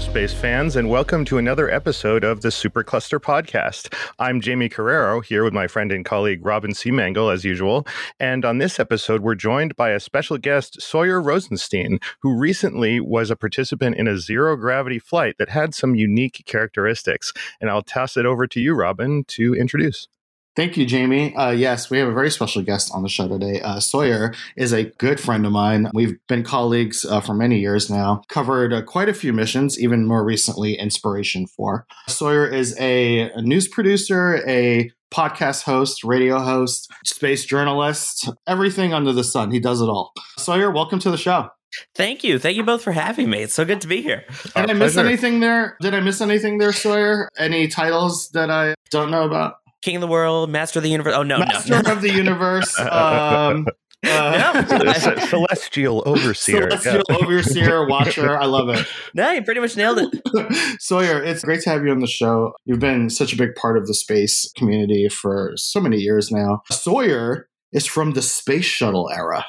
Space fans, and welcome to another episode of the Supercluster Podcast. I'm Jamie Carrero here with my friend and colleague Robin Seemangal, as usual. And on this episode, we're joined by a special guest, Sawyer Rosenstein, who recently was a participant in a zero gravity flight that had some unique characteristics. And I'll toss it over to you, Robin, to introduce. Thank you, Jamie. Uh, yes, we have a very special guest on the show today. Uh, Sawyer is a good friend of mine. We've been colleagues uh, for many years now, covered uh, quite a few missions, even more recently, Inspiration 4. Sawyer is a, a news producer, a podcast host, radio host, space journalist, everything under the sun. He does it all. Sawyer, welcome to the show. Thank you. Thank you both for having me. It's so good to be here. Did I miss anything there? Did I miss anything there, Sawyer? Any titles that I don't know about? King of the World, Master of the Universe. Oh no, Master no. of the Universe. Um, uh, Celestial Overseer. Celestial yeah. Overseer, Watcher. I love it. No, you pretty much nailed it. Sawyer, it's great to have you on the show. You've been such a big part of the space community for so many years now. Sawyer is from the space shuttle era.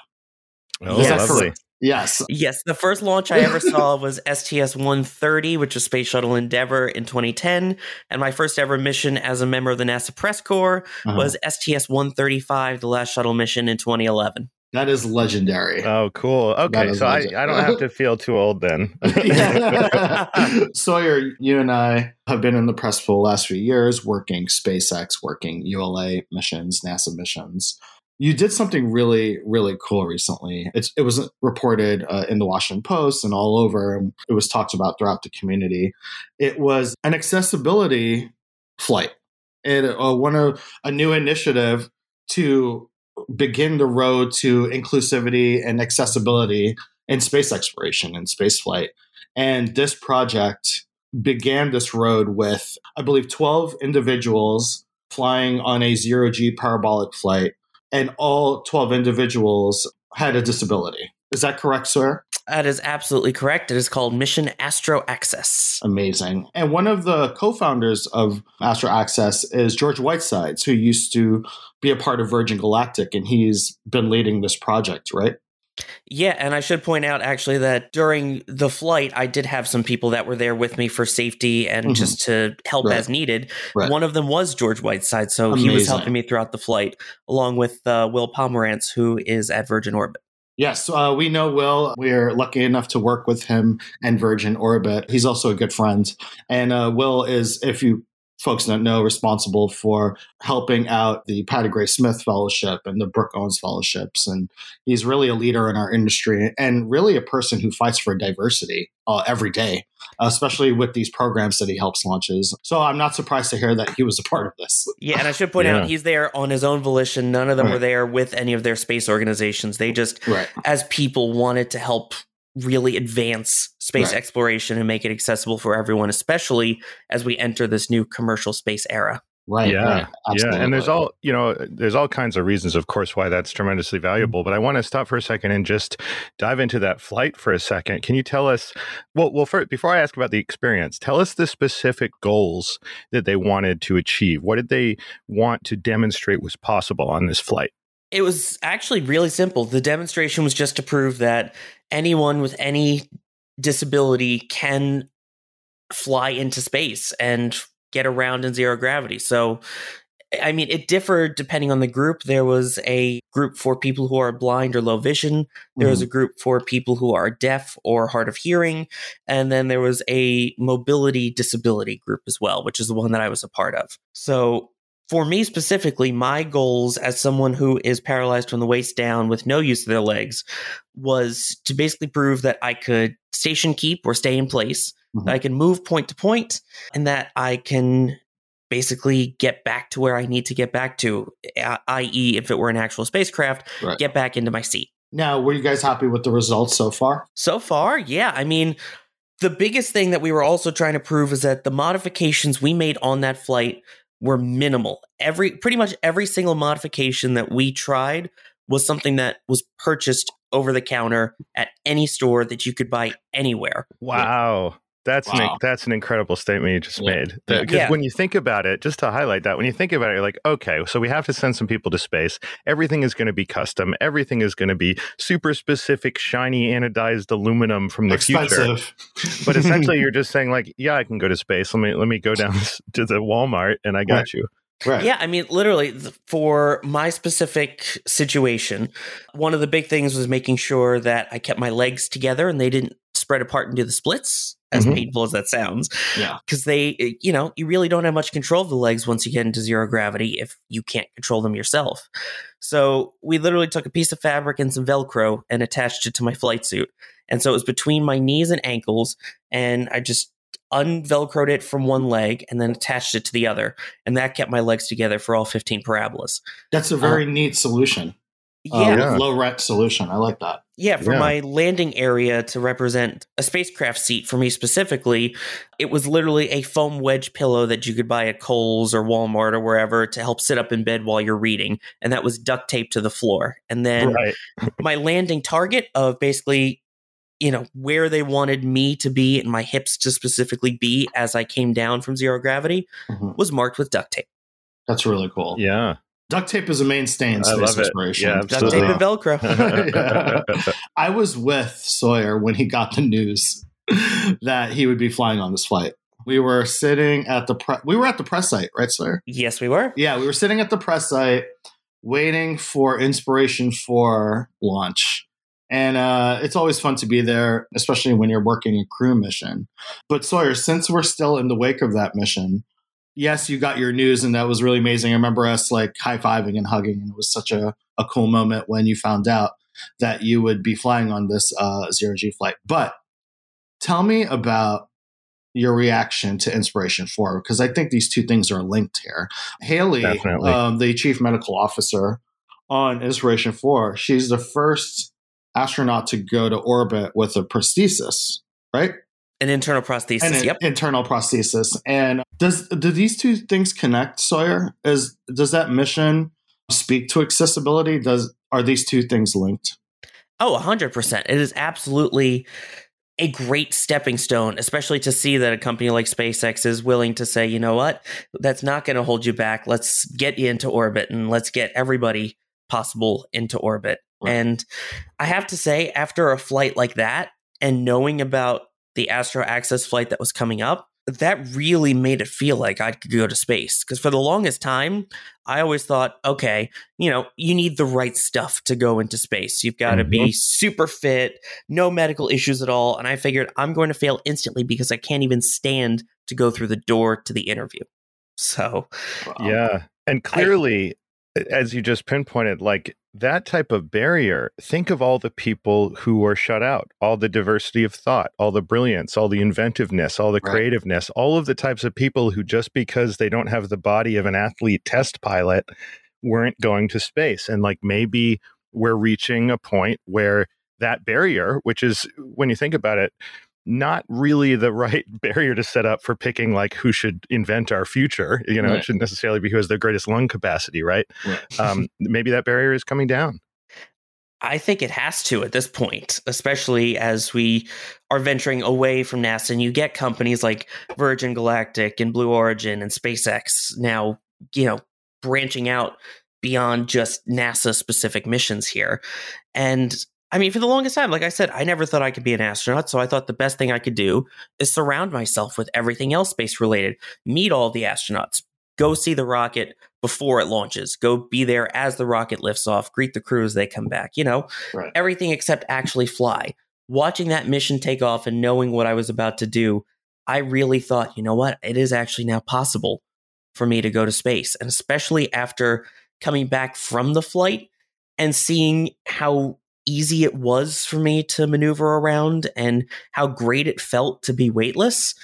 Oh, yes. lovely. Yes. Yes. The first launch I ever saw was STS 130, which was Space Shuttle Endeavour in 2010. And my first ever mission as a member of the NASA Press Corps uh-huh. was STS 135, the last shuttle mission in 2011. That is legendary. Oh, cool. Okay. So I, I don't have to feel too old then. Sawyer, you and I have been in the press for the last few years working SpaceX, working ULA missions, NASA missions. You did something really, really cool recently. It's, it was reported uh, in the Washington Post and all over. It was talked about throughout the community. It was an accessibility flight. It uh, one of a new initiative to begin the road to inclusivity and accessibility in space exploration and space flight. And this project began this road with, I believe, 12 individuals flying on a zero G parabolic flight and all 12 individuals had a disability. Is that correct, sir? That is absolutely correct. It is called Mission Astro Access. Amazing. And one of the co founders of Astro Access is George Whitesides, who used to be a part of Virgin Galactic, and he's been leading this project, right? Yeah, and I should point out actually that during the flight, I did have some people that were there with me for safety and mm-hmm. just to help right. as needed. Right. One of them was George Whiteside, so Amazing. he was helping me throughout the flight, along with uh, Will Pomerantz, who is at Virgin Orbit. Yes, uh, we know Will. We're lucky enough to work with him and Virgin Orbit. He's also a good friend. And uh, Will is, if you folks don't know, responsible for helping out the Patti Grace Smith Fellowship and the Brooke Owens Fellowships. And he's really a leader in our industry and really a person who fights for diversity uh, every day, especially with these programs that he helps launches. So I'm not surprised to hear that he was a part of this. Yeah, and I should point yeah. out he's there on his own volition. None of them right. were there with any of their space organizations. They just, right. as people, wanted to help really advance space right. exploration and make it accessible for everyone, especially as we enter this new commercial space era. Right. Yeah. Right. Yeah. And there's all, you know, there's all kinds of reasons, of course, why that's tremendously valuable. But I want to stop for a second and just dive into that flight for a second. Can you tell us, well, well, first, before I ask about the experience, tell us the specific goals that they wanted to achieve. What did they want to demonstrate was possible on this flight? It was actually really simple. The demonstration was just to prove that anyone with any disability can fly into space and get around in zero gravity. So, I mean, it differed depending on the group. There was a group for people who are blind or low vision. There mm-hmm. was a group for people who are deaf or hard of hearing. And then there was a mobility disability group as well, which is the one that I was a part of. So for me specifically, my goals as someone who is paralyzed from the waist down with no use of their legs was to basically prove that I could station keep or stay in place, mm-hmm. I can move point to point, and that I can basically get back to where I need to get back to, i.e., if it were an actual spacecraft, right. get back into my seat. Now, were you guys happy with the results so far? So far, yeah. I mean, the biggest thing that we were also trying to prove is that the modifications we made on that flight were minimal. Every pretty much every single modification that we tried was something that was purchased over the counter at any store that you could buy anywhere. Wow. That's an that's an incredible statement you just Yeah. made. Yeah. Because Yeah. when you think about it, just to highlight that, when you think about it, you're like, okay, so we have to send some people to space. Everything is going to be custom. Everything is going to be super specific, shiny anodized aluminum from the future. But essentially, you're just saying like, yeah, I can go to space. Let me let me go down to the Walmart and I got Right. you. right. Yeah, I mean, literally, th- for my specific situation, one of the big things was making sure that I kept my legs together and they didn't spread apart and do the splits, as Mhm. painful as that sounds. Yeah. Because they, eh, you know, you really don't have much control of the legs once you get into zero gravity if you can't control them yourself. So we literally took a piece of fabric and some Velcro and attached it to my flight suit. And so it was between my knees and ankles, and I just unvelcroed it from one leg and then attached it to the other and that kept my legs together for all 15 parabolas. That's a very neat solution. Uh, Yeah, yeah. Low rent solution. I like that. Yeah. For Yeah. my landing area to represent a spacecraft seat for me specifically, it was literally a foam wedge pillow that you could buy at Kohl's or Walmart or wherever to help sit up in bed while you're reading, and that was duct taped to the floor. And then right. my landing target of basically you know where they wanted me to be and my hips to specifically be as i came down from zero gravity Mhm. was marked with duct tape That's really cool. Yeah. Duct tape is a mainstay in I space love it. exploration. Yeah, duct tape and velcro Yeah. I was with Sawyer when he got the news that he would be flying on this flight. We were sitting at the pre- we were at the press site, right, Sawyer? yes we were Yeah, we were sitting at the press site waiting for Inspiration 4 launch. And uh, it's always fun to be there, especially when you're working a crew mission. But Sawyer, since we're still in the wake of that mission, yes, you got your news, and that was really amazing. I remember us like high fiving and hugging, and it was such a, a cool moment when you found out that you would be flying on this uh, zero G flight. But tell me about your reaction to Inspiration 4, because I think these two things are linked here. Hayley, um, the chief medical officer on Inspiration 4, she's the first astronaut to go to orbit with a prosthesis, right? An internal prosthesis an yep internal prosthesis. And does do these two things connect, Sawyer? Is does that mission speak to accessibility? Does are these two things linked? oh 100% it is absolutely a great stepping stone especially to see that a company like spacex is willing to say you know what that's not going to hold you back let's get you into orbit and let's get everybody possible into orbit Right. and i have to say after a flight like that and knowing about the astro access flight that was coming up that really made it feel like i could go to space. Because for the longest time i always thought okay you know you need the right stuff to go into space. You've got to be super fit no medical issues at all. And i figured i'm going to fail instantly because i can't even stand to go through the door to the interview. So Um, Yeah. And clearly, as you just pinpointed, like that type of barrier, think of all the people who were shut out, all the diversity of thought, all the brilliance, all the inventiveness, all the Right. creativeness, all of the types of people who just because they don't have the body of an athlete test pilot weren't going to space. And like maybe we're reaching a point where that barrier, which is when you think about it, not really the right barrier to set up for picking like who should invent our future. You know, Right. it shouldn't necessarily be who has the greatest lung capacity, right? Right. Um, maybe that barrier is coming down. I think it has to at this point, especially as we are venturing away from NASA and you get companies like Virgin Galactic and Blue Origin and SpaceX now, you know, branching out beyond just NASA specific missions here. And I mean, for the longest time, like I said, I never thought I could be an astronaut. So I thought the best thing I could do is surround myself with everything else space related, meet all the astronauts, go see the rocket before it launches, go be there as the rocket lifts off, greet the crew as they come back, you know, Right. everything except actually fly. Watching that mission take off and knowing what I was about to do, I really thought, you know what, it is actually now possible for me to go to space. And especially after coming back from the flight and seeing how easy it was for me to maneuver around and how great it felt to be weightless,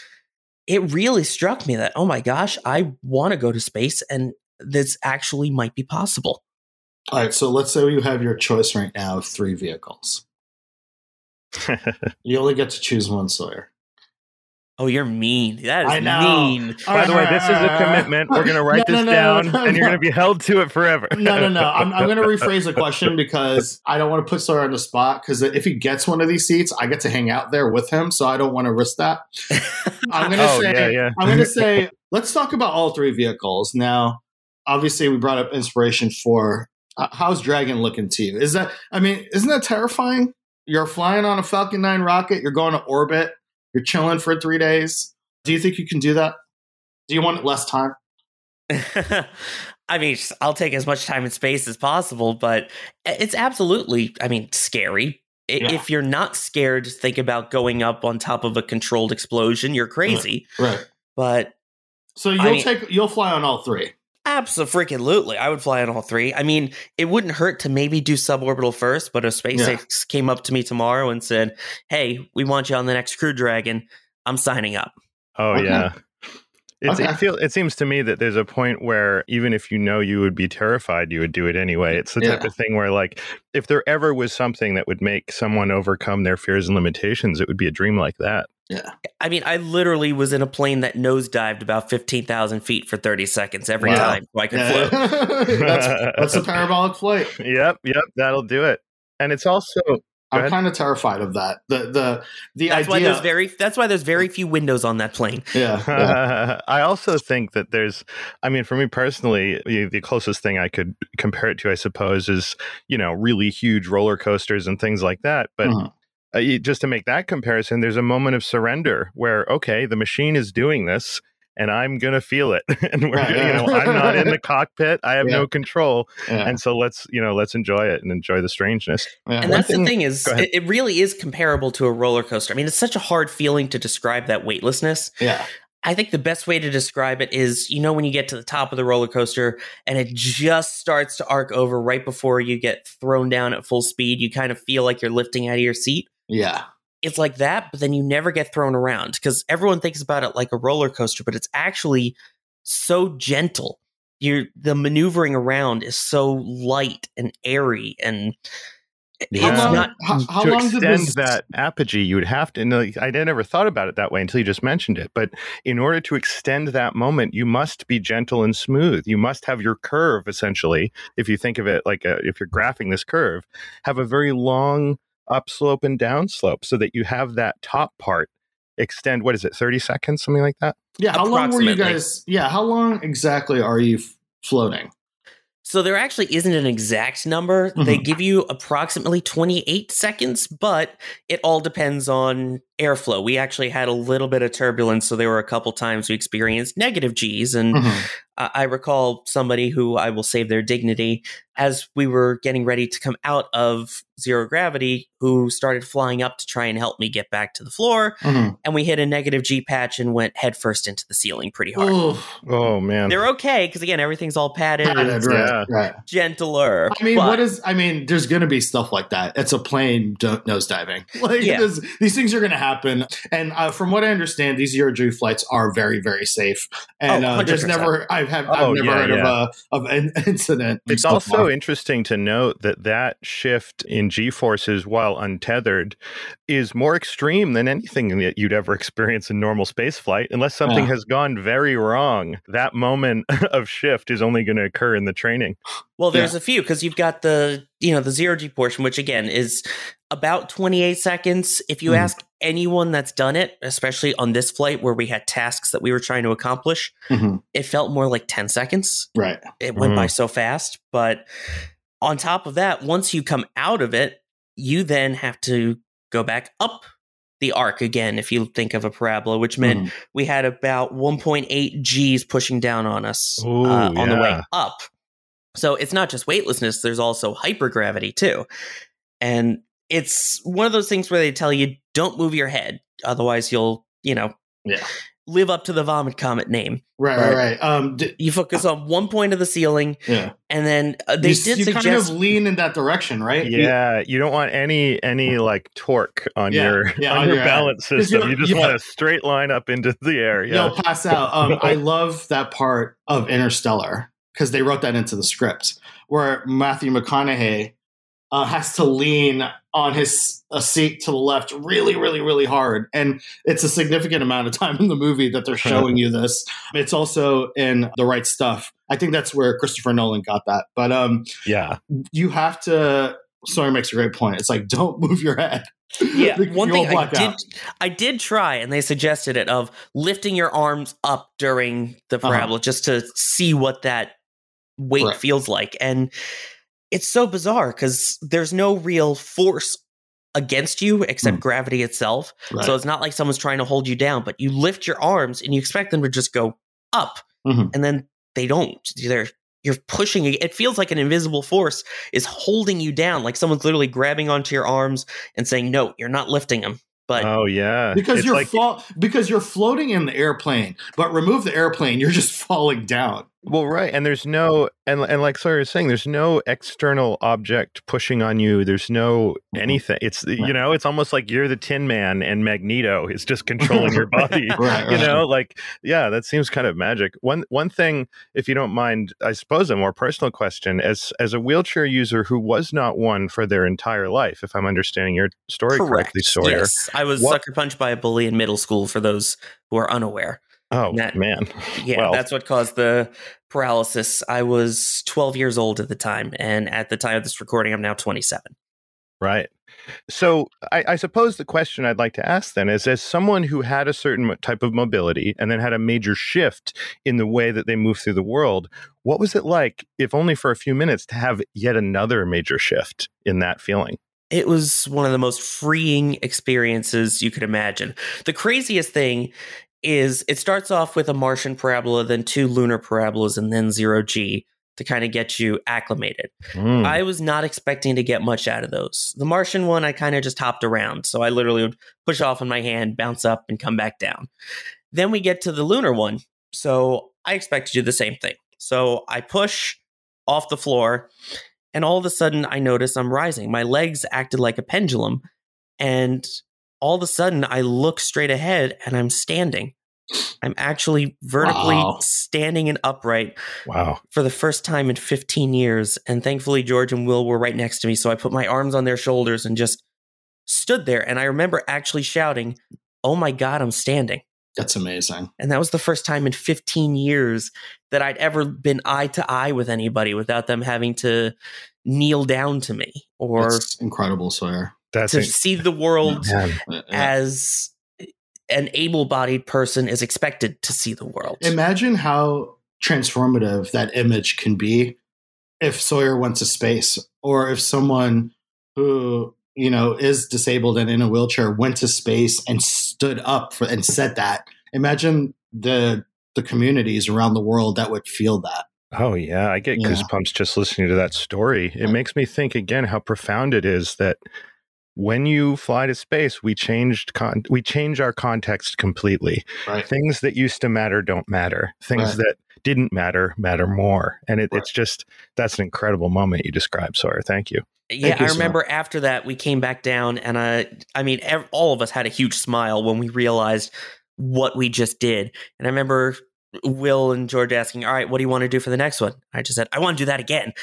it really struck me that, oh my gosh, I want to go to space and this actually might be possible. All right. So let's say you have your choice right now of three vehicles. You only get to choose one, Sawyer. Oh, you're mean. That is mean. By the way, this is a commitment. We're going to write No, this no, no, down, no, and you're going to be held to it forever. no, no, no. I'm, I'm going to rephrase the question because I don't want to put Sawyer on the spot. Because if he gets one of these seats, I get to hang out there with him, so I don't want to risk that. I'm going to Oh, say, yeah, yeah. I'm going to say, let's talk about all three vehicles now. Obviously, we brought up Inspiration 4 uh, how's Dragon looking to you? Is that, I mean, isn't that terrifying? You're flying on a Falcon 9 rocket. You're going to orbit. You're chilling for three days. Do you think you can do that? Do you want less time? I mean, I'll take as much time and space as possible, but it's absolutely, I mean, scary. Yeah. If you're not scared, to think about going up on top of a controlled explosion. You're crazy. Right. But So you'll I mean- take you'll fly on all three. Absolutely, I would fly on all three. I mean, it wouldn't hurt to maybe do suborbital first, but if SpaceX came up to me tomorrow and said, "Hey, we want you on the next Crew Dragon," I'm signing up. Oh Okay. yeah. It's, Okay. it, feel, it seems to me that there's a point where even if you know you would be terrified, you would do it anyway. It's the type of thing where, like, if there ever was something that would make someone overcome their fears and limitations, it would be a dream like that. I mean, I literally was in a plane that nosedived about fifteen thousand feet for thirty seconds every Wow. time, so I could Yeah. float. that's, that's a parabolic flight. Yep, yep, that'll do it. And it's also I'm kind of terrified of that. The the the That's why idea. there's very that's why there's very few windows on that plane. yeah, yeah. I also think that there's, I mean, for me personally, the, the closest thing I could compare it to, I suppose, is, you know, really huge roller coasters and things like that. But Mhm. Uh, you- just to make that comparison, there's a moment of surrender where, okay, the machine is doing this and I'm going to feel it. and we're, Right, you know, I'm not in the cockpit. I have Yeah. no control. yeah, And so let's, you know, let's enjoy it and enjoy the strangeness. yeah. And One that's thing- the thing is, it, it really is comparable to a roller coaster. I mean, it's such a hard feeling to describe that weightlessness. yeah. I think the best way to describe it is, you know, when you get to the top of the roller coaster and it just starts to arc over right before you get thrown down at full speed, you kind of feel like you're lifting out of your seat. Yeah. It's like that, but then you never get thrown around because everyone thinks about it like a roller coaster, but it's actually so gentle. You're the maneuvering around is so light and airy and Yeah. How long, not how, how to long did extend this? that apogee, you would have to. And like, I never thought about it that way until you just mentioned it. But in order to extend that moment, you must be gentle and smooth. You must have your curve, essentially. If you think of it like a, if you're graphing this curve, have a very long upslope and downslope, so that you have that top part extend. What is it, thirty seconds, something like that? yeah. How long were you guys? Yeah. How long exactly are you f- floating? So there actually isn't an exact number. They Mhm. give you approximately 28 seconds, but it all depends on airflow. We actually had a little bit of turbulence, so there were a couple times we experienced negative G's and Mhm. I I recall somebody who I will save their dignity as we were getting ready to come out of zero gravity who started flying up to try and help me get back to the floor Mhm. and we hit a negative G patch and went headfirst into the ceiling pretty hard. Oof. Oh man, They're okay because again everything's all padded and right, right. gentler. I mean, but- what is? I mean, there's going to be stuff like that. It's a plane do- nosediving. Like, Yeah. there's- these things are going to happen. And uh, from what I understand, these zero G flights are very, very safe. And Oh, uh, there's never, I've have, Oh, I've never yeah, heard yeah. of a of an incident. It's also far. interesting to note that that shift in g forces while untethered is more extreme than anything that you'd ever experience in normal space flight. Unless something Yeah. has gone very wrong, that moment of shift is only going to occur in the training. Well, there's a few because you've got the you know the zero G portion, which again is about 28 seconds. If you Mhm. ask anyone that's done it, especially on this flight where we had tasks that we were trying to accomplish, Mhm. it felt more like 10 seconds. right. It went Mhm. by so fast. But on top of that, once you come out of it, you then have to go back up the arc again. If you think of a parabola, which meant Mhm. we had about 1.8 G's pushing down on us Ooh, uh, on the way up. So it's not just weightlessness, there's also hypergravity too. And it's one of those things where they tell you don't move your head, otherwise you'll, you know, Yeah. live up to the vomit comet name. Right, right, right. Um, d- You focus on one point of the ceiling, yeah. and then uh, they you, did you suggest kind of lean in that direction, right? Yeah, you don't want any any like torque on Yeah, your yeah, on, on your your balance 'Cause system. you- You, just want a straight line up into the air. Yeah. You'll pass out. Um, I love that part of Interstellar because they wrote that into the script where Matthew McConaughey uh, has to lean on his a seat to the left really, really, really hard. And it's a significant amount of time in the movie that they're showing you this. It's also in the right stuff. I think that's where Christopher Nolan got that. But um, yeah, you have to. Sawyer makes a great point. It's like don't move your head. Yeah, one thing I did out. I did try, and they suggested it of lifting your arms up during the uh-huh. parabola uh-huh. just to see what that weight right. feels like, and it's so bizarre because there's no real force against you except mm. gravity itself. Right. So it's not like someone's trying to hold you down, but you lift your arms and you expect them to just go up, mm-hmm. and then they don't. They're you're pushing it feels like an invisible force is holding you down like someone's literally grabbing onto your arms and saying no you're not lifting them but oh yeah because it's you're like, fall because you're floating in the airplane but remove the airplane you're just falling down well, right, and there's no and and like Sawyer was saying, there's no external object pushing on you. There's no mm-hmm. anything. It's right. you know, it's almost like you're the Tin Man and Magneto is just controlling your body. right, you know, like yeah, that seems kind of magic. One one thing, if you don't mind, I suppose a more personal question as as a wheelchair user who was not one for their entire life, if I'm understanding your story Correct. correctly, Sawyer. Yes, I was what, sucker punched by a bully in middle school. For those who are unaware. Oh that, man. Yeah, well. that's what caused the paralysis. I was 12 years old at the time, and at the time of this recording, I'm now 27. Right. So I, I, suppose the question I'd like to ask then is as someone who had a certain type of mobility and then had a major shift in the way that they move through the world, what was it like, if only for a few minutes, to have yet another major shift in that feeling? It was one of the most freeing experiences you could imagine. The craziest thing is it starts off with a Martian parabola, then two lunar parabolas, and then zero G to kind of get you acclimated. Mm. I was not expecting to get much out of those. The Martian one, I kind of just hopped around. So I literally would push off on my hand, bounce up, and come back down. Then we get to the lunar one. So I expect to do the same thing. So I push off the floor, and all of a sudden I notice I'm rising. My legs acted like a pendulum. And all of a sudden I look straight ahead and I'm standing. I'm actually vertically wow. standing and upright. Wow. For the first time in 15 years. And thankfully, George and Will were right next to me. So I put my arms on their shoulders and just stood there. And I remember actually shouting, Oh my God, I'm standing. That's amazing. And that was the first time in 15 years that I'd ever been eye to eye with anybody without them having to kneel down to me or That's incredible, Sawyer. That's to a, see the world as an able-bodied person is expected to see the world. Imagine how transformative that image can be if Sawyer went to space or if someone who you know is disabled and in a wheelchair went to space and stood up for, and said that. Imagine the the communities around the world that would feel that. Oh yeah. I get yeah. goosebumps just listening to that story. It makes me think again how profound it is that when you fly to space, we changed con- we change our context completely. Right. Things that used to matter don't matter. Things right. that didn't matter matter more. And it, right. it's just that's an incredible moment you described, Sawyer. Thank you. Yeah, Thank you, I remember so after that we came back down, and I, I mean, ev- all of us had a huge smile when we realized what we just did. And I remember Will and George asking, "All right, what do you want to do for the next one?" I just said, "I want to do that again."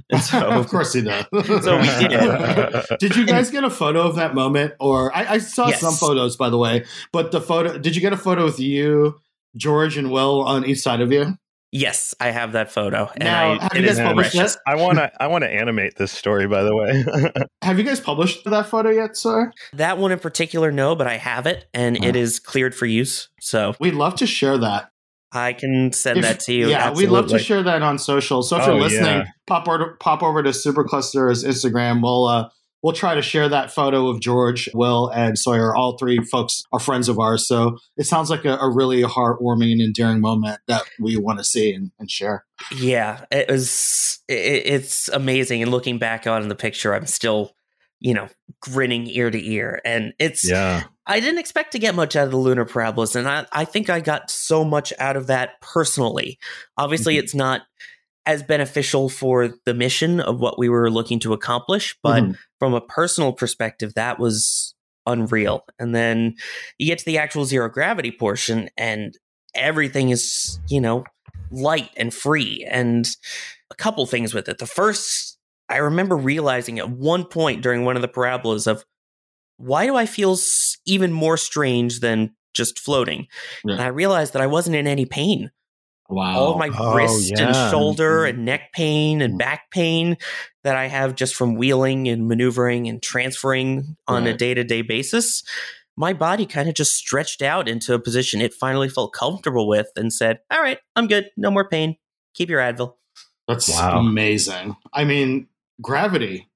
So, of course he does. so we did did you guys get a photo of that moment? Or I, I saw yes. some photos, by the way. But the photo, did you get a photo with you, George, and Will on each side of you? Yes, I have that photo. And now, I, have you guys published it? I want to. I want to animate this story. By the way, have you guys published that photo yet, sir? That one in particular, no, but I have it, and oh. it is cleared for use. So we'd love to share that. I can send if, that to you. Yeah, Absolutely. we'd love to share that on social. So if oh, you're listening, yeah. pop over pop over to Supercluster's Instagram. We'll uh, we'll try to share that photo of George, Will, and Sawyer. All three folks are friends of ours. So it sounds like a, a really heartwarming and endearing moment that we want to see and, and share. Yeah, it was. It, it's amazing. And looking back on the picture, I'm still you know, grinning ear to ear. And it's, yeah. I didn't expect to get much out of the lunar parabolas. And I, I think I got so much out of that personally. Obviously, mm-hmm. it's not as beneficial for the mission of what we were looking to accomplish. But mm-hmm. from a personal perspective, that was unreal. And then you get to the actual zero gravity portion, and everything is, you know, light and free. And a couple things with it. The first I remember realizing at one point during one of the parabolas of why do I feel even more strange than just floating? Yeah. And I realized that I wasn't in any pain. Wow. All of my Oh, wrist and yeah. shoulder Mhm. and neck pain and Mhm. back pain that I have just from wheeling and maneuvering and transferring on a day to day basis, my body kind of just stretched out into a position it finally felt comfortable with and said, All right, I'm good. No more pain. Keep your Advil. That's Wow. amazing. I mean, gravity.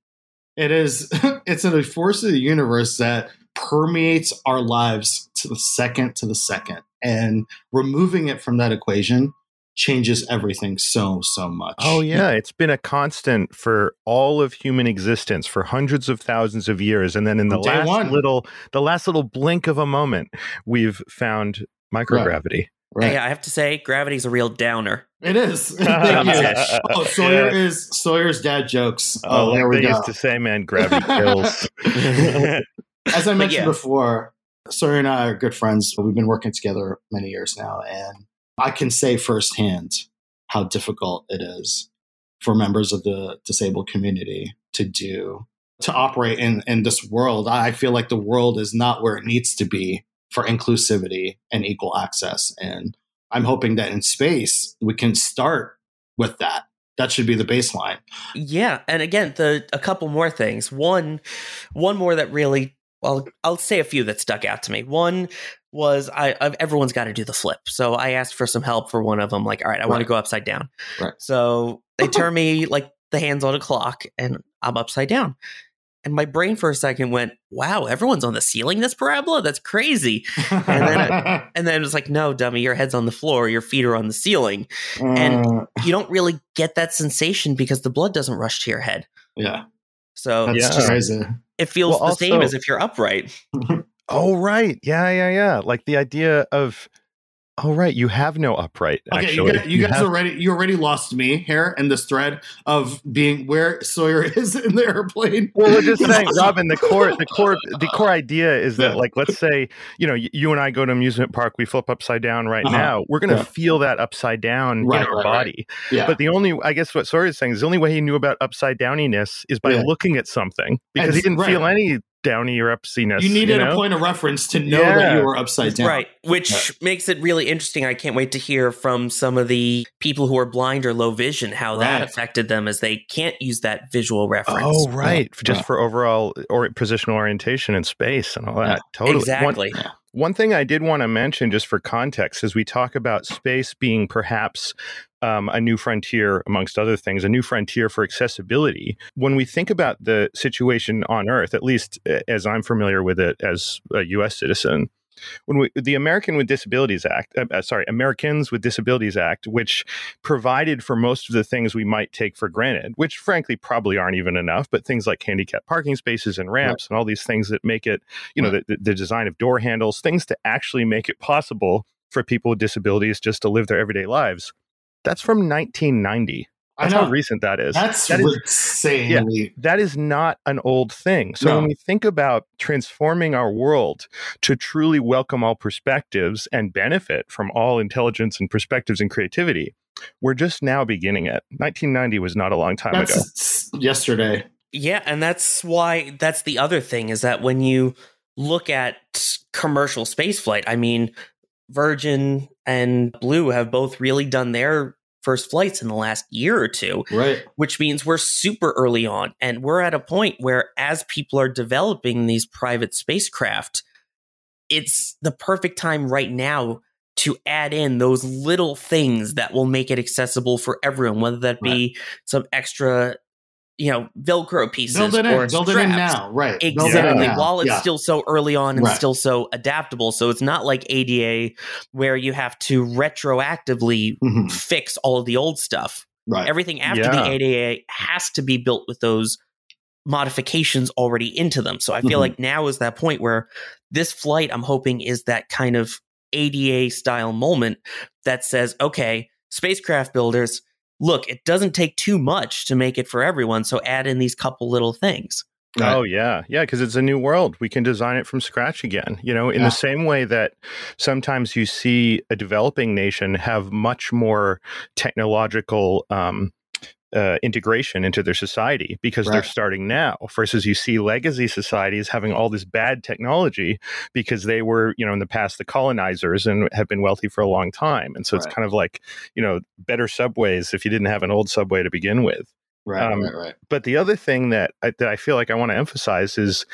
It is it's a force of the universe that permeates our lives to the second to the second. And removing it from that equation changes everything so, so much. Oh yeah, it's been a constant for all of human existence for hundreds of thousands of years, and then in the day last one. little, the last little blink of a moment, we've found microgravity. Right. Hey, I have to say, gravity's a real downer. It is. Thank you. Oh, Sawyer is Sawyer's dad jokes. Oh, Oh, there we go. used to say, man, gravity kills. As I mentioned yeah. before, Sawyer and I are good friends. We've been working together many years now, and I can say firsthand how difficult it is for members of the disabled community to do to operate in in this world. I feel like the world is not where it needs to be for inclusivity and equal access, and I'm hoping that in space we can start with that. That should be the baseline. Yeah, and again, the a couple more things. One, one more that really, well, I'll say a few that stuck out to me. One was I, i everyone's got to do the flip, so I asked for some help for one of them. Like, all right, I want to go upside down. Right. So they turn me like the hands on a clock, and I'm upside down. And my brain for a second went, "Wow, everyone's on the ceiling this parabola. That's crazy." then And then it was like, "No, dummy, your head's on the floor, your feet are on the ceiling." and- Uh, You don't really get that sensation because the blood doesn't rush to your head. yeah, So that's Yeah. crazy. it feels Well, the same as if you're upright. oh right, yeah, yeah, yeah. Like the idea of, oh right, you have no upright. Okay, actually, you guys, you guys have- already you already lost me here in this thread of being where Sawyer is in the airplane. Well, we're just saying, Robin. The core, the core, the core idea is that, like, let's say, you know, you and I go to amusement park, we flip upside down right Uh-huh. now. We're going to Yeah. feel that upside down Right, in our right, right. body. Yeah, But the only, I guess, what Sawyer is saying is the only way he knew about upside downiness is by Yeah. looking at something because he didn't right. feel any downy or upsiness. you needed know? a point of reference to know that you were upside down. Right. Which makes it really interesting. I can't wait to hear from some of the people who are blind or low vision how that affected them as they can't use that visual reference. Oh, oh right. Yeah. Just Yeah. for overall or positional orientation in space and all that. Yeah. Totally. One- Exactly. One thing I did want to mention, just for context, is we talk about space being perhaps um, a new frontier, amongst other things, a new frontier for accessibility. When we think about the situation on Earth, at least as I'm familiar with it as a U.S. citizen, when we, the American with Disabilities Act, uh, uh, sorry, Americans with Disabilities Act, which provided for most of the things we might take for granted, which frankly probably aren't even enough, but things like handicapped parking spaces and ramps and all these things that make it, you know, Right. the, the design of door handles, things to actually make it possible for people with disabilities just to live their everyday lives. That's from 1990. I That's know. how recent that is. That's That is- insanely. that is not an old thing. So No. when we think about transforming our world to truly welcome all perspectives and benefit from all intelligence and perspectives and creativity, we're just now beginning it. 1990 was not a long time ago. Yesterday. Yeah, and that's why that's the other thing is that when you look at commercial spaceflight, I mean, Virgin and Blue have both really done their first flights in the last year or two, Right. which means we're super early on. And we're at a point where, as people are developing these private spacecraft, it's the perfect time right now to add in those little things that will make it accessible for everyone, whether that be some extra, you know, Velcro pieces Build it or in. Build it in now. Right. Build it Exactly. now. While it's Yeah. still so early on and Right. still so adaptable. So it's not like ADA where you have to retroactively Mhm. fix all of the old stuff. Right. Everything after Yeah. the ADA has to be built with those modifications already into them. So I feel Mhm. like now is that point where this flight, I'm hoping, is that kind of ADA style moment that says, okay, spacecraft builders, look, it doesn't take too much to make it for everyone. So add in these couple little things. Right. Oh yeah, yeah, because it's a new world. We can design it from scratch again. You know, in Yeah. the same way that sometimes you see a developing nation have much more technological um, uh, integration into their society because Right. they're starting now versus you see legacy societies having all this bad technology because they were you know in the past the colonizers and have been wealthy for a long time and so it's kind of like you know better subways if you didn't have an old subway to begin with Right, Um, right, right. but the other thing that I, that I feel like I want to emphasize is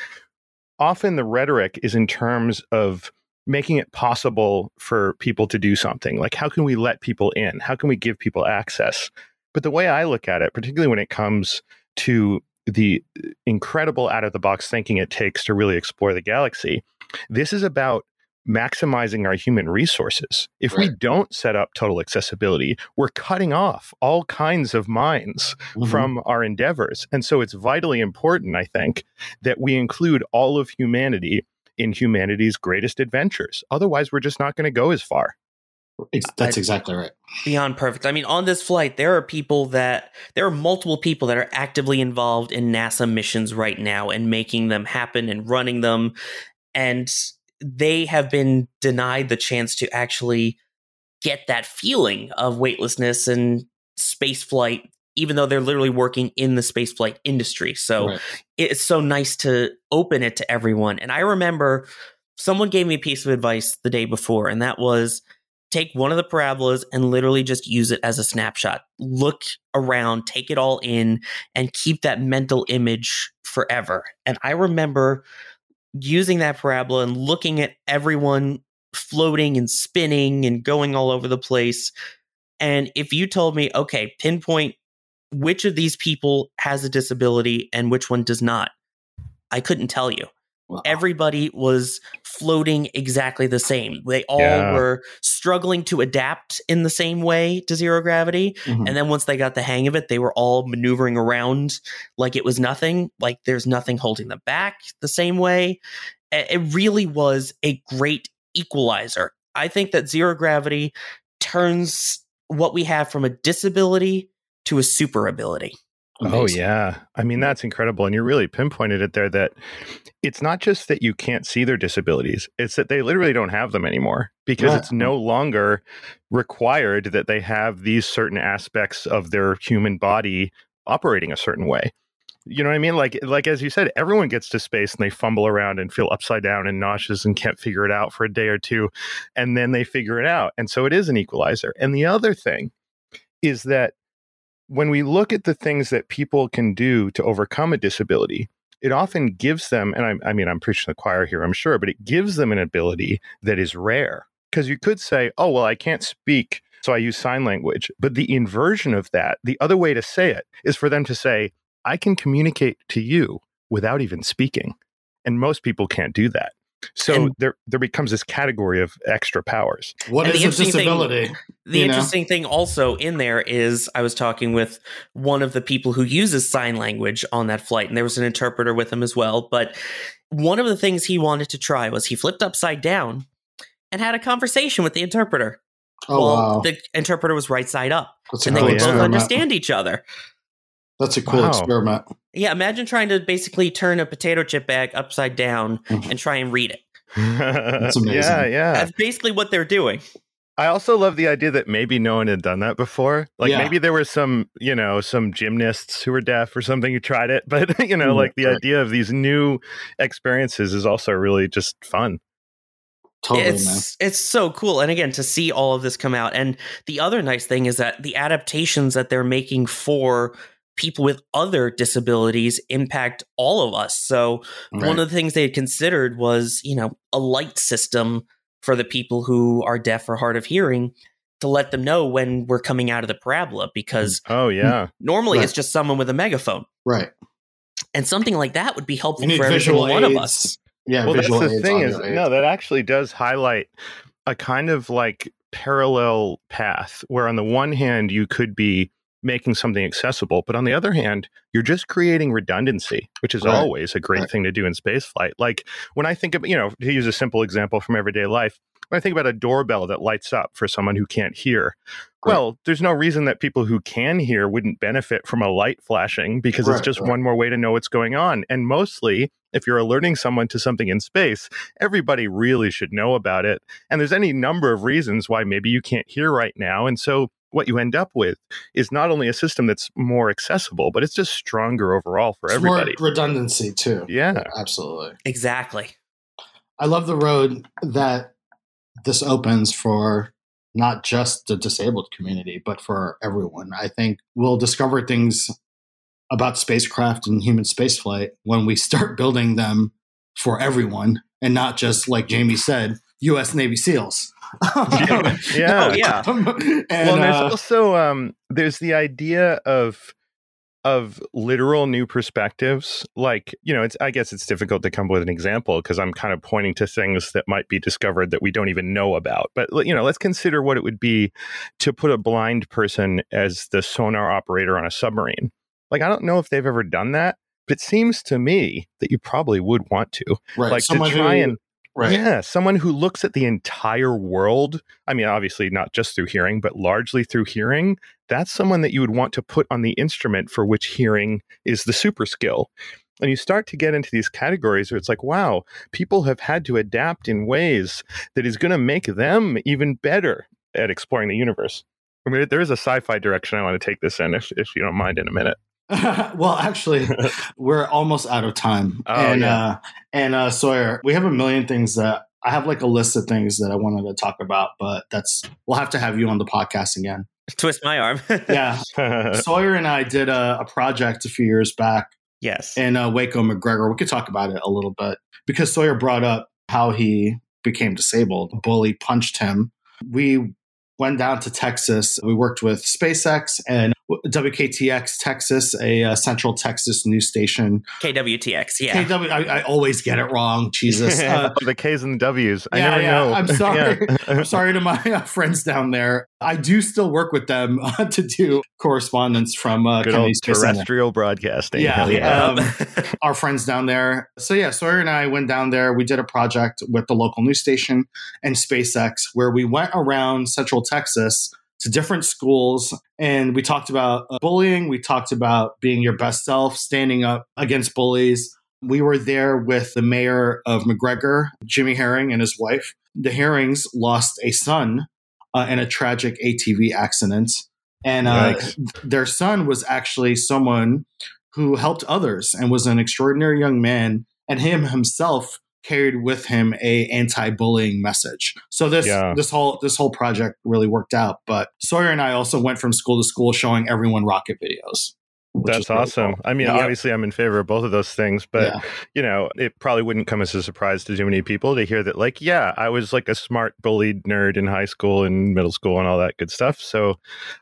often the rhetoric is in terms of making it possible for people to do something. Like, how can we let people in? How can we give people access? But the way I look at it, particularly when it comes to the incredible out of the box thinking it takes to really explore the galaxy, this is about maximizing our human resources. If we don't set up total accessibility, we're cutting off all kinds of minds Mhm. from our endeavors. And so it's vitally important, I think, that we include all of humanity in humanity's greatest adventures. Otherwise, we're just not going to go as far. That's exactly right. beyond perfect. I mean, on this flight, there are people that there are multiple people that are actively involved in NASA missions right now and making them happen and running them. And they have been denied the chance to actually get that feeling of weightlessness and space flight, even though they're literally working in the spaceflight industry. So Right. it's so nice to open it to everyone. And I remember someone gave me a piece of advice the day before, and that was take one of the parabolas and literally just use it as a snapshot. Look around, take it all in, and keep that mental image forever. And I remember using that parabola and looking at everyone floating and spinning and going all over the place. And if you told me, okay, pinpoint which of these people has a disability and which one does not, I couldn't tell you. Wow. Everybody was floating exactly the same. They all Yeah. were struggling to adapt in the same way to zero gravity. Mhm. And then once they got the hang of it, they were all maneuvering around like it was nothing, like there's nothing holding them back the same way. It really was a great equalizer. I think that zero gravity turns what we have from a disability to a super ability. Oh, yeah. I mean, that's incredible. And you really pinpointed it there that it's not just that you can't see their disabilities, it's that they literally don't have them anymore because Right. it's no longer required that they have these certain aspects of their human body operating a certain way. You know what I mean? Like, like as you said, everyone gets to space and they fumble around and feel upside down and nauseous and can't figure it out for a day or two, and then they figure it out. And so it is an equalizer. And the other thing is that when we look at the things that people can do to overcome a disability, it often gives them, and I, I mean, I'm preaching the choir here, I'm sure, but it gives them an ability that is rare. Because you could say, oh, well, I can't speak, so I use sign language. But the inversion of that, the other way to say it, is for them to say, I can communicate to you without even speaking. And most people can't do that. So And- there, there becomes this category of extra powers. What And is the a interesting thing- disability? The You know? interesting thing also in there is I was talking with one of the people who uses sign language on that flight, and there was an interpreter with him as well. But one of the things he wanted to try was he flipped upside down and had a conversation with the interpreter. Oh well, wow, the interpreter was right side up, that's and they cool could both experiment. understand each other. That's a cool Wow. experiment. Yeah, imagine trying to basically turn a potato chip bag upside down Mhm. and try and read it. That's amazing. Yeah, yeah. That's basically what they're doing. I also love the idea that maybe no one had done that before. Like Yeah. maybe there were some, you know, some gymnasts who were deaf or something who tried it, but you know, Mm, like the idea of these new experiences is also really just fun. Totally, man. it's it's so cool and again to see all of this come out and the other nice thing is that the adaptations that they're making for people with other disabilities impact all of us so Right. one of the things they had considered was you know a light system for the people who are deaf or hard of hearing to let them know when we're coming out of the parabola because Oh yeah. normally Right. it's just someone with a megaphone right. and something like that would be helpful for every single one of us Yeah, well, that's the thing is, aids. no, that actually does highlight a kind of like parallel path where on the one hand you could be making something accessible, but on the other hand, you're just creating redundancy, which is Right. always a great Right. thing to do in spaceflight. Like when I think of, you know, to use a simple example from everyday life, when I think about a doorbell that lights up for someone who can't hear, Right. well, there's no reason that people who can hear wouldn't benefit from a light flashing because it's just one more way to know what's going on. And mostly, if you're alerting someone to something in space, everybody really should know about it. And there's any number of reasons why maybe you can't hear right now. And so what you end up with is not only a system that's more accessible, but it's just stronger overall for It's everybody. more redundancy too. Yeah. absolutely. Exactly. I love the road that this opens for not just the disabled community, but for everyone. I think we'll discover things about spacecraft and human spaceflight when we start building them for everyone and not just, like Jamie said, U.S. Navy SEALs. Yeah. yeah. And, well, and there's uh, also um, there's the idea of of literal new perspectives. Like you know, it's I guess it's difficult to come up with an example because I'm kind of pointing to things that might be discovered that we don't even know about. But you know, let's consider what it would be to put a blind person as the sonar operator on a submarine. Like I don't know if they've ever done that. But it seems to me that you probably would want to, right, like to someone try who- and right. yeah, someone who looks at the entire world. I mean, obviously not just through hearing, but largely through hearing. That's someone that you would want to put on the instrument for which hearing is the super skill. And you start to get into these categories where it's like, wow, people have had to adapt in ways that is going to make them even better at exploring the universe. I mean, there is a sci-fi direction I want to take this in, if, if you don't mind, in a minute. well, actually, we're almost out of time. Oh, and yeah. uh, and uh, Sawyer, we have a million things that I have like a list of things that I wanted to talk about, but that's we'll have to have you on the podcast again. Twist my arm. Yeah, Sawyer and I did a, a project a few years back yes. in uh, Waco McGregor. We could talk about it a little bit because Sawyer brought up how he became disabled. A bully punched him. We went down to Texas. We worked with SpaceX and WKTX Texas, a uh, Central Texas news station. KWTX. Yeah. KW, I, I always get it wrong. Jesus. Uh, the K's and the W's. I yeah, never yeah. know. I'm sorry. Yeah. I'm sorry to my uh, friends down there. I do still work with them uh, to do correspondence from uh, Good old Space Center. terrestrial broadcasting. Yeah, yeah. Um, our friends down there. So yeah, Sawyer and I went down there. We did a project with the local news station and SpaceX where we went around Central Texas to different schools and we talked about uh, bullying. We talked about being your best self, standing up against bullies. We were there with the mayor of McGregor, Jimmy Herring, and his wife. The Herrings lost a son uh, in a tragic ATV accident. And uh, Yikes. their son was actually someone who helped others and was an extraordinary young man and him himself carried with him a anti-bullying message so this Yeah. this whole this whole project really worked out but sawyer and i also went from school to school showing everyone rocket videos That's is really awesome. cool. I mean, Yeah. obviously, I'm in favor of both of those things, but Yeah. you know, it probably wouldn't come as a surprise to too many people to hear that, like, yeah, I was like a smart bullied nerd in high school and middle school and all that good stuff. So,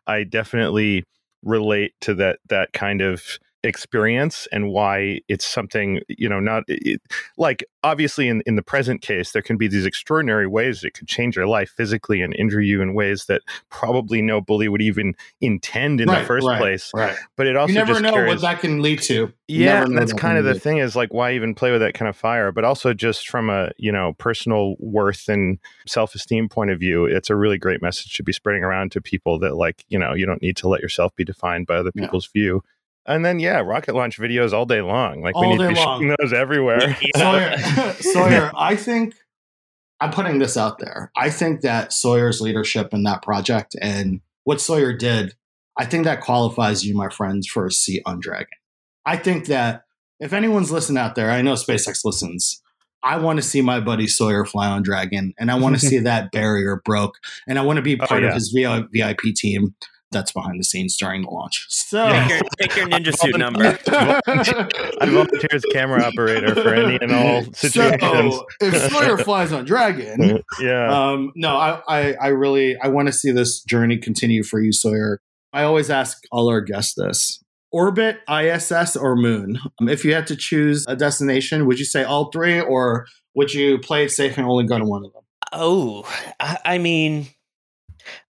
I definitely relate to that that kind of experience and why it's something you know not it, like obviously in in the present case there can be these extraordinary ways that could change your life physically and injure you in ways that probably no bully would even intend in the first right, place right but it also you never know carries, what that can lead to You yeah, know that's kind of the thing is like why even play with that kind of fire? But also just from a you know personal worth and self esteem point of view, it's a really great message to be spreading around to people that like you know you don't need to let yourself be defined by other Yeah. people's view. And then yeah, rocket launch videos all day long. Like All we need to be long. showing those everywhere. Sawyer, Sawyer, I think I'm putting this out there. I think that Sawyer's leadership in that project and what Sawyer did, I think that qualifies you, my friends, for a seat on Dragon. I think that if anyone's listening out there, I know SpaceX listens. I want to see my buddy Sawyer fly on Dragon, and I want to see that barrier broke, and I want to be Oh, part yeah. of his VIP team that's behind the scenes during the launch. So, Take your, take your ninja suit number. I volunteer as camera operator for any and all situations. So, if Sawyer flies on Dragon, yeah, um, no, I, I, I really, I want to see this journey continue for you, Sawyer. I always ask all our guests this: orbit, ISS, or moon. Um, if you had to choose a destination, would you say all three, or would you play it safe and only go to one of them? Oh, I, I mean,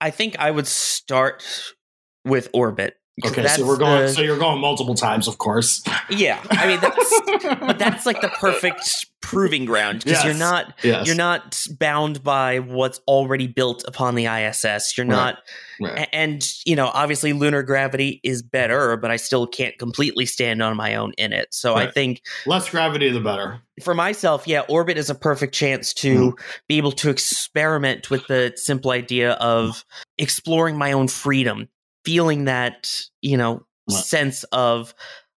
I think I would start with orbit. Okay, that's so we're going. the- so you're going multiple times, of course. yeah, I mean, that's, but that's like the perfect proving ground because you're not Yes, you're not bound by what's already built upon the ISS. You're Right. not, Right. and you know, obviously, lunar gravity is better, but I still can't completely stand on my own in it. So I think less gravity, the better. for myself, yeah, orbit is a perfect chance to hmm. be able to experiment with the simple idea of exploring my own freedom, feeling that, you know, Right. sense of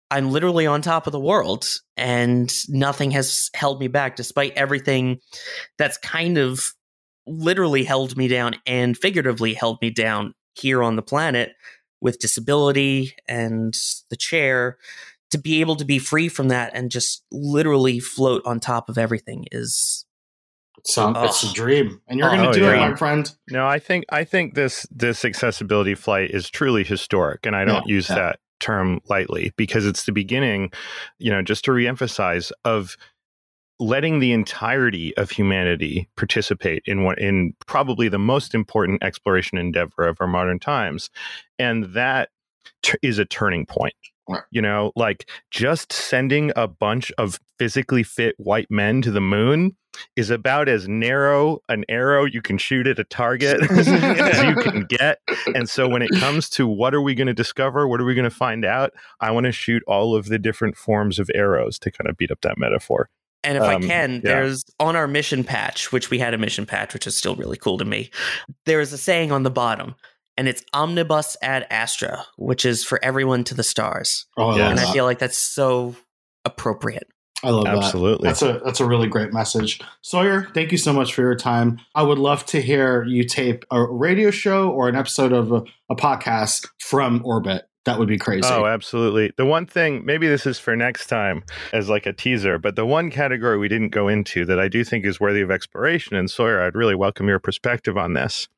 I'm literally on top of the world and nothing has held me back despite everything that's kind of literally held me down and figuratively held me down here on the planet with disability and the chair to be able to be free from that and just literally float on top of everything is So oh. it's a Oh. dream, and you're Oh, going to do it, my friend. No, I think I think this this accessibility flight is truly historic, and I don't Yeah, use yeah. that term lightly because it's the beginning, you know, just to reemphasize of letting the entirety of humanity participate in what in probably the most important exploration endeavor of our modern times, and that t- is a turning point. Right. You know, like just sending a bunch of physically fit white men to the moon is about as narrow an arrow you can shoot at a target as you can get. And so when it comes to what are we going to discover, what are we going to find out, I want to shoot all of the different forms of arrows to kind of beat up that metaphor. And if Um, I can, yeah. there's on our mission patch, which we had a mission patch, which is still really cool to me. There is a saying on the bottom, and it's omnibus ad astra, which is for everyone to the stars. Oh, I Yeah. love And that. I feel like that's so appropriate. I love that. Absolutely. That's a that's a really great message. Sawyer, thank you so much for your time. I would love to hear you tape a radio show or an episode of a, a podcast from orbit. That would be crazy. Oh, absolutely. The one thing, maybe this is for next time as like a teaser, but the one category we didn't go into that I do think is worthy of exploration, and Sawyer, I'd really welcome your perspective on this,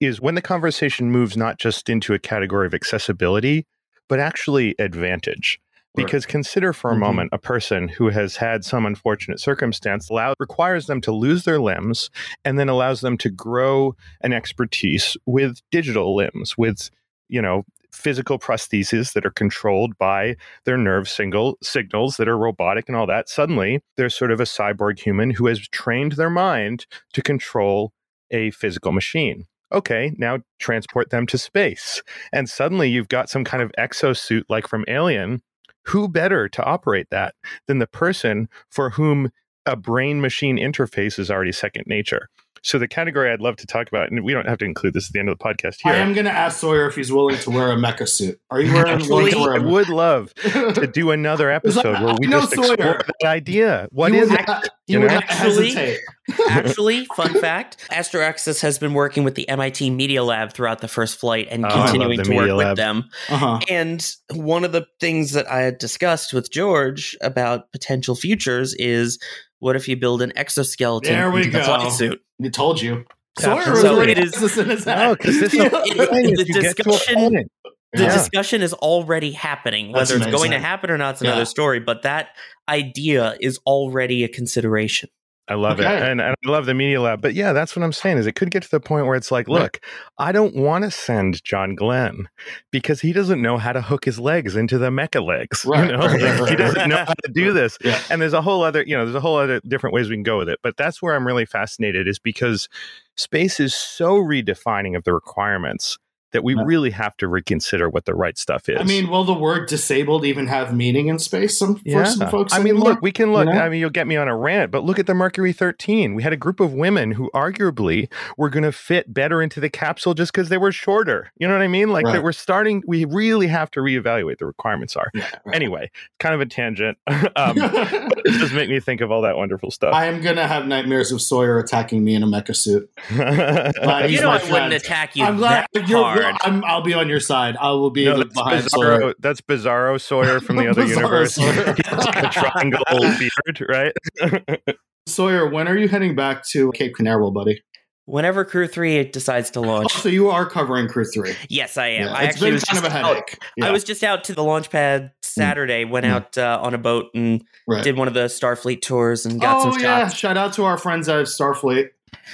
is when the conversation moves not just into a category of accessibility, but actually advantage. Right. Because consider for a Mhm. moment a person who has had some unfortunate circumstance allow, requires them to lose their limbs and then allows them to grow an expertise with digital limbs, with, you know, physical prostheses that are controlled by their nerve single signals that are robotic and all that. Suddenly, they're sort of a cyborg human who has trained their mind to control a physical machine. Okay, now transport them to space. And suddenly you've got some kind of exosuit like from Alien. Who better to operate that than the person for whom a brain machine interface is already second nature? So, the category I'd love to talk about, and we don't have to include this at the end of the podcast here. I am going to ask Sawyer if he's willing to wear a mecha suit. Are you willing, willing to I wear a would love to do another It's like, episode where we I know just explore Sawyer. that idea. What you is would it? not- you you would know? Actually- Actually, fun fact Astro Access has been working with the MIT Media Lab throughout the first flight and Oh, continuing to work Media with them. Uh-huh. And one of the things that I had discussed with George about potential futures is what if you build an exoskeleton There we into the go. flight suit? You told you. Yeah, Sawyer so was it is- this in his No, because this Yeah. is the thing is the you get to a discussion- The Yeah. discussion is already happening. That's Whether it's going to happen or not is another Yeah. story, but that idea is already a consideration. I love Okay. it. And, and I love the media lab. But yeah, that's what I'm saying is it could get to the point where it's like, Right. look, I don't want to send John Glenn because he doesn't know how to hook his legs into the mecha legs. Right, you know? right, right, he doesn't know how to do this. Yeah. And there's a whole other, you know, there's a whole other different ways we can go with it. But that's where I'm really fascinated is because space is so redefining of the requirements that we Yeah. really have to reconsider what the right stuff is. I mean, will the word disabled even have meaning in space some, for some folks? I mean, anymore? look, we can look. You know? I mean, you'll get me on a rant, but look at the Mercury 13. We had a group of women who arguably were going to fit better into the capsule just because they were shorter. You know what I mean? Like Right. that we're starting, we really have to reevaluate the requirements are. Yeah, right. Anyway, kind of a tangent. um, but it does make me think of all that wonderful stuff. I am gonna have nightmares of Sawyer attacking me in a mecha suit. no, He's you know my I friend. wouldn't attack you I'm glad that you're, hard. I'm, I'll be on your side. I will be that's behind Sawyer. Bizarro, that's Bizarro Sawyer from the other universe. Sawyer. He's got a triangle beard, right? Sawyer, when are you heading back to Cape Canaveral, buddy? Whenever Crew 3 decides to Oh, launch. so you are covering Crew Three. Yes, I am. Yeah, I actually been was kind of a just out- I was just out to the launch pad Saturday, went Mm. out uh, on a boat and right. did one of the Starfleet tours and got oh some yeah! shots. Shout out to our friends at Starfleet.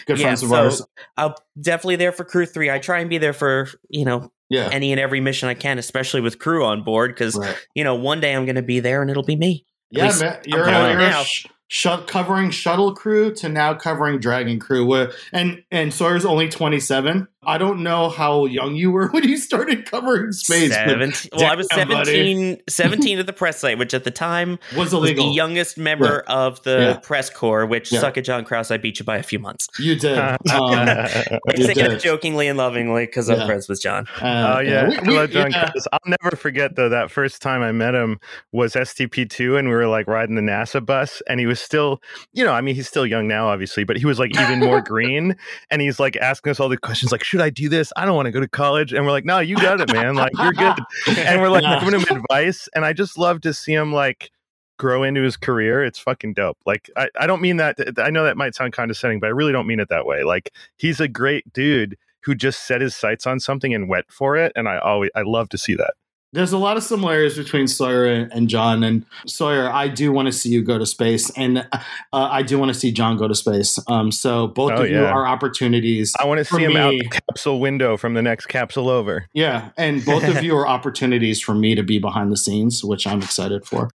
Good Yeah, friends of so- ours. I'm definitely there for Crew 3. I try and be there for, you know, Yeah. any and every mission I can, especially with crew on board, because, Right. you know, one day I'm going to be there and it'll be me. Yeah, man. You're, it you're now. sh- shut covering shuttle crew to now covering dragon crew. And and Sawyer's only 27. I don't know how young you were when you started covering space. but 17, well, I was damn, 17, 17 at the press site, which at the time was was the youngest member of the Yeah. press corps, which Yeah. suck at John Kraus, I beat you by a few months. you did. Um, I You say did. jokingly and lovingly because Yeah. I'm friends with John. uh, Oh yeah, we- I we- love John yeah. Kraus. I'll never forget though that first time I met him was STP two, and we were like riding the NASA bus, and he was still, you know, I mean, he's still young now, obviously, but he was like even more green, and he's like asking us all the questions, like, should I do this? I don't want to go to college, and we're like, no, you got it, man, like you're good, and we're like Yeah. giving him advice, and I just love to see him like grow into his career. It's fucking dope. Like I, I don't mean that i know that might sound condescending but i really don't mean it that way. Like he's a great dude who just set his sights on something and went for it and i always i love to see that There's a lot of similarities between Sawyer and, and John. And Sawyer, I do want to see you go to space, and uh, I do want to see John go to space. Um, so both Oh, of you are opportunities. i want to For see him out me- the capsule window from the next capsule over Yeah, and both of you are opportunities for me to be behind the scenes, which I'm excited for.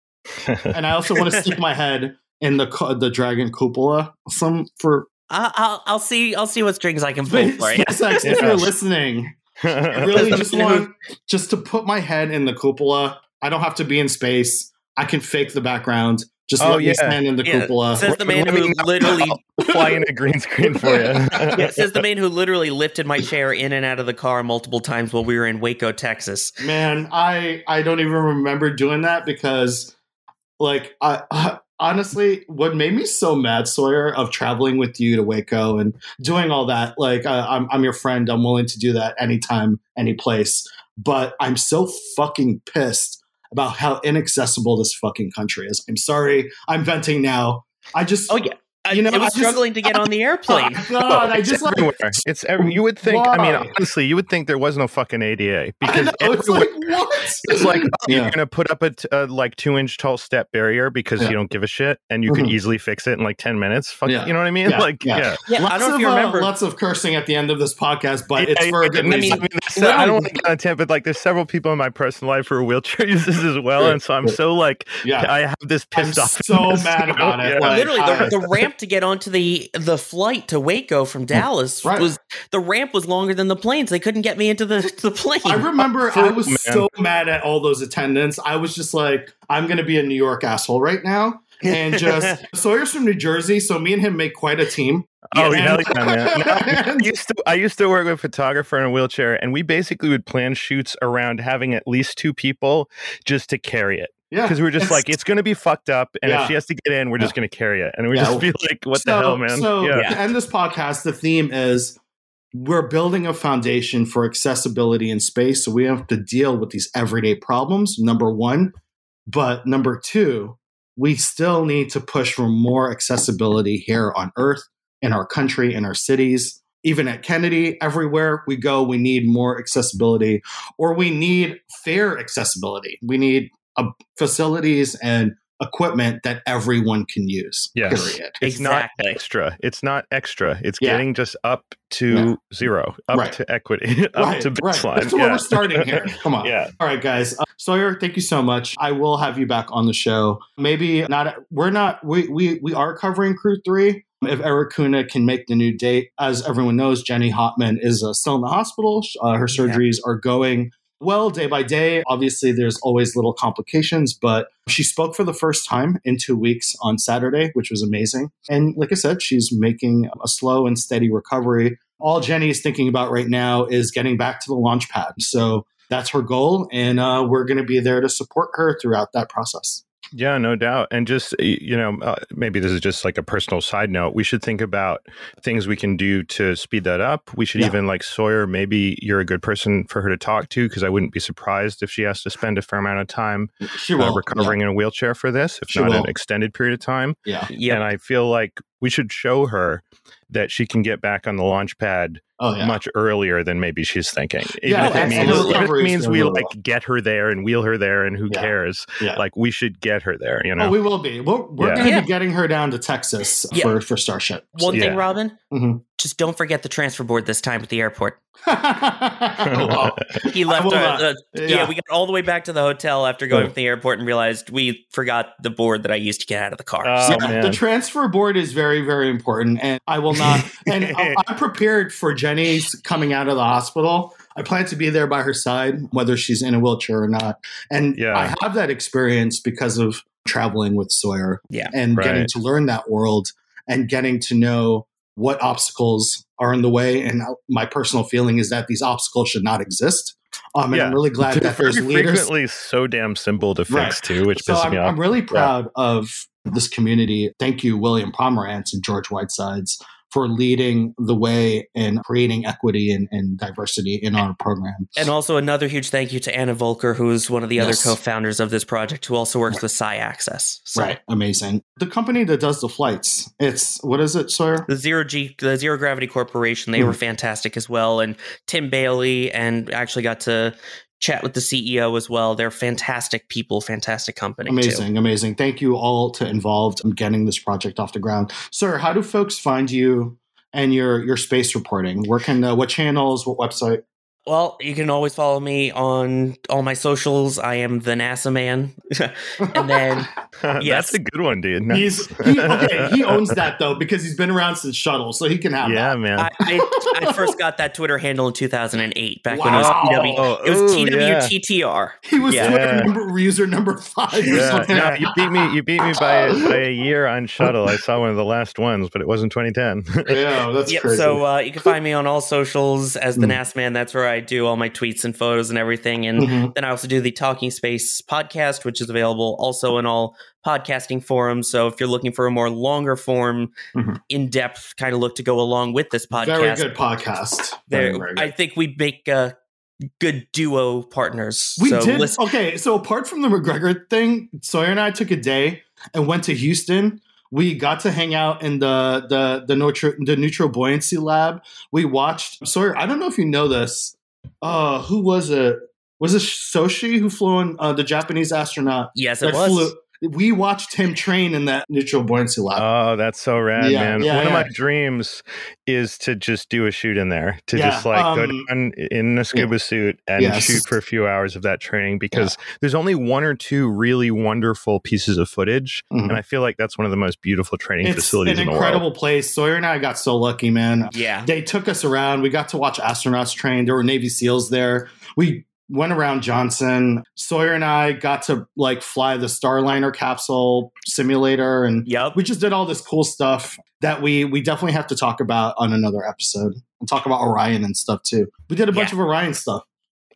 And I also want to stick my head in the the dragon cupola some for I- I'll, I'll see. I'll see what strings I can pull for you. SpaceX. If you're listening, I really just want just to put my head in the cupola. I don't have to be in space. I can fake the background. Just Oh, let me stand in the Yeah, cupola. says the man who literally I'll fly in a green screen for you yeah, says the man who literally lifted my chair in and out of the car multiple times while we were in Waco, Texas. Man, I I don't even remember doing that because, like, I. honestly, what made me so mad, Sawyer, of traveling with you to Waco and doing all that, like, uh, I'm, I'm your friend. I'm willing to do that anytime, any place. But I'm so fucking pissed about how inaccessible this fucking country is. I'm sorry. I'm venting now. I just, Oh yeah, You know, it was I just- struggling to get on the airplane. Oh, God, I it's just like. It's every, you would think. I mean, honestly, you would think there was no fucking ADA because know, it's like, what? It's like oh, Yeah. you're gonna put up a, t- a like two inch tall step barrier because Yeah. you don't give a shit, and you could Mhm. easily fix it in like ten minutes. Fuck, Yeah. you know what I mean? Yeah. Like, Yeah. yeah. Yeah, lots I don't know of, if you uh, remember. lots of cursing at the end of this podcast, but Yeah, it's for a yeah, good I mean, reason. there's- I don't want to get on a tangent, but like, there's several people in my personal life who are wheelchair users as well, and so I'm so like, yeah, I have this I'm pissed off. so mad about it. Literally, the, the ramp to get onto the the flight to Waco from hmm. Dallas Right. was the ramp was longer than the planes. They couldn't get me into the, the plane. I remember For- I was man. so mad at all those attendants. I was just like, I'm going to be a New York asshole right now. And just Sawyer's from New Jersey, so me and him make quite a team. Oh, And- hell yeah, man. No, I used to I used to work with a photographer in a wheelchair, and we basically would plan shoots around having at least two people just to carry it yeah, because we were just like, it's going to be fucked up, and Yeah. if she has to get in, we're just going to carry it, and we Yeah. just be like, what the hell, man? So yeah. to end this podcast, the theme is we're building a foundation for accessibility in space. So we have to deal with these everyday problems, number one. But number two, we still need to push for more accessibility here on Earth, in our country, in our cities. Even at Kennedy, everywhere we go, we need more accessibility, or we need fair accessibility. We need uh, facilities and equipment that everyone can use. Yes. Period. It's not extra. It's not extra. It's Yeah. getting just up to Yeah. zero, up Right. to equity, up right, to right. baseline. That's where we're starting here. Come on. yeah. All right, guys. Uh, Sawyer, thank you so much. I will have you back on the show. Maybe not. We're not. We we we are covering Crew Three. If Erik Kuna can make the new date, as everyone knows, Jenny Hautmann is uh, still in the hospital. Uh, her Yeah. surgeries are going well day by day. Obviously, there's always little complications, but she spoke for the first time in two weeks on Saturday, which was amazing. And like I said, she's making a slow and steady recovery. All Jenny is thinking about right now is getting back to the launch pad. So that's her goal. And uh, we're going to be there to support her throughout that process. Yeah, no doubt. And just, you know, uh, maybe this is just like a personal side note. We should think about things we can do to speed that up. We should Yeah. even, like Sawyer, maybe you're a good person for her to talk to because I wouldn't be surprised if she has to spend a fair amount of time She uh, will. recovering in a wheelchair for this, if She not will. an extended period of time. Yeah. Yeah, And I feel like we should show her that she can get back on the launch pad Oh, yeah. much earlier than maybe she's thinking. Even Yeah, if it means, absolutely. if it means we Recovery is like get her there and wheel her there and who Yeah. cares? Yeah. Like we should get her there, you know? Oh, we will be. We're, we're Yeah. going to Yeah. be getting her down to Texas Yeah. for, for Starship. One Yeah. thing, Robin. Mhm. just don't forget the transfer board this time at the airport. Wow. He left. will Our, uh, yeah. Yeah. we got all the way back to the hotel after going Yeah. from the airport and realized we forgot the board that I used to get out of the car. Oh, So- Yeah, man. the transfer board is very, very important, and I will not. and I- I'm prepared for Jenny's coming out of the hospital. I plan to be there by her side, whether she's in a wheelchair or not. And Yeah. I have that experience because of traveling with Sawyer, Yeah. and getting to learn that world and getting to know what obstacles are in the way. And my personal feeling is that these obstacles should not exist. Um, and Yeah. I'm really glad that there's leaders frequently so damn simple to fix Right. too, which so pisses I'm, me off. I'm really proud of this community. Thank you, William Pomerantz and George Whitesides, for leading the way in creating equity and, and diversity in our program. And also another huge thank you to Anna Voelker, who is one of the other Yes. co-founders of this project, who also works with Sci Access. So Right, amazing. The company that does the flights, it's what is it, Sawyer? The Zero G, the Zero Gravity Corporation, they Hmm. were fantastic as well. And Tim Bailey, and actually got to chat with the CEO as well. They're fantastic people, fantastic company. too. Amazing, amazing. Thank you all to involved in getting this project off the ground. Sir, how do folks find you and your your space reporting? Where can uh, what channels, what website? Well, you can always follow me on all my socials. I am the NASA man. and then That's a good one, dude. He's he, okay. He owns that though because he's been around since Shuttle, so he can have yeah, that. man. I, I, I first got that Twitter handle in 2008, back when it was Wow. TW. It was Oh, yeah. TWTTR. He was Yeah. Twitter number, user number five or yeah, no, you beat me. You beat me by, by a year on shuttle. I saw one of the last ones, but it wasn't 2010. Yeah, that's Yep. crazy. So uh, you can find me on all socials as the Mm. NAS man. That's where I do all my tweets and photos and everything. And Mhm. then I also do the Talking Space podcast, which is available also in all podcasting forums. So if you're looking for a more longer form, Mhm. in depth kind of look to go along with this podcast, Very good podcast. Very, there, very good. I think we make uh, good duo partners. we so did listen- okay. So apart from the McGregor thing, Sawyer and I took a day and went to Houston. We got to hang out in the the the neutral the neutral buoyancy lab. We watched Sawyer. I don't know if you know this. Uh, who was it? Was it Soichi who flew in uh, the Japanese astronaut? yes, it was. flew- we watched him train in that neutral buoyancy lab. oh, that's so rad, Yeah, man. yeah, one of my dreams is to just do a shoot in there, to Yeah, just like go um, down in a scuba suit and Yes. shoot for a few hours of that training because there's only one or two really wonderful pieces of footage. Mhm. And I feel like that's one of the most beautiful training It's facilities an in the world. incredible place. Sawyer and I got so lucky, man. yeah. They took us around. We got to watch astronauts train. There were Navy SEAls there. We went around Johnson. Sawyer and I got to like fly the Starliner capsule simulator, and Yep. we just did all this cool stuff that we we definitely have to talk about on another episode and talk about Orion and stuff too. We did a bunch Yeah. of Orion stuff.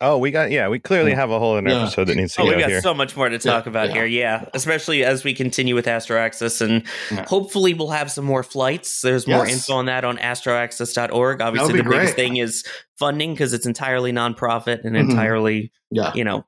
Oh, we got yeah. We clearly have a whole other Yeah. episode that needs to Oh, go we've got here. so much more to talk Yeah, about yeah. here. Yeah, especially as we continue with Astro Access, and Yeah. hopefully we'll have some more flights. There's more info on that on astroaccess.org. Obviously, be the biggest thing is funding because it's entirely nonprofit and Mhm. entirely, Yeah. you know,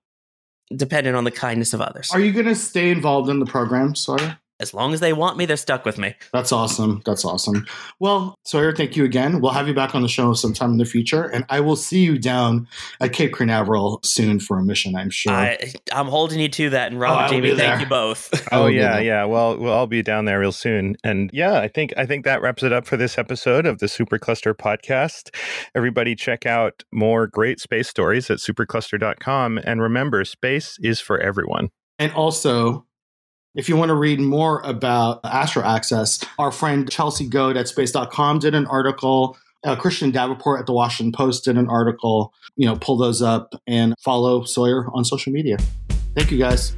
dependent on the kindness of others. Are you going to stay involved in the program, Sawyer? As long as they want me, they're stuck with me. That's awesome. That's awesome. Well, Sawyer, thank you again. We'll have you back on the show sometime in the future, and I will see you down at Cape Canaveral soon for a mission. I'm sure. I, I'm holding you to that, and Rob Oh, and Jamie, thank you both. Oh yeah, yeah. Well, we'll all be down there real soon. And yeah, I think I think that wraps it up for this episode of the Supercluster podcast. Everybody check out more great space stories at supercluster.com and remember space is for everyone. And also, if you want to read more about Astro Access, our friend Chelsea Gohd at space.com did an article. Uh, Christian Davenport at the Washington Post did an article. You know, pull those up and follow Sawyer on social media. Thank you guys.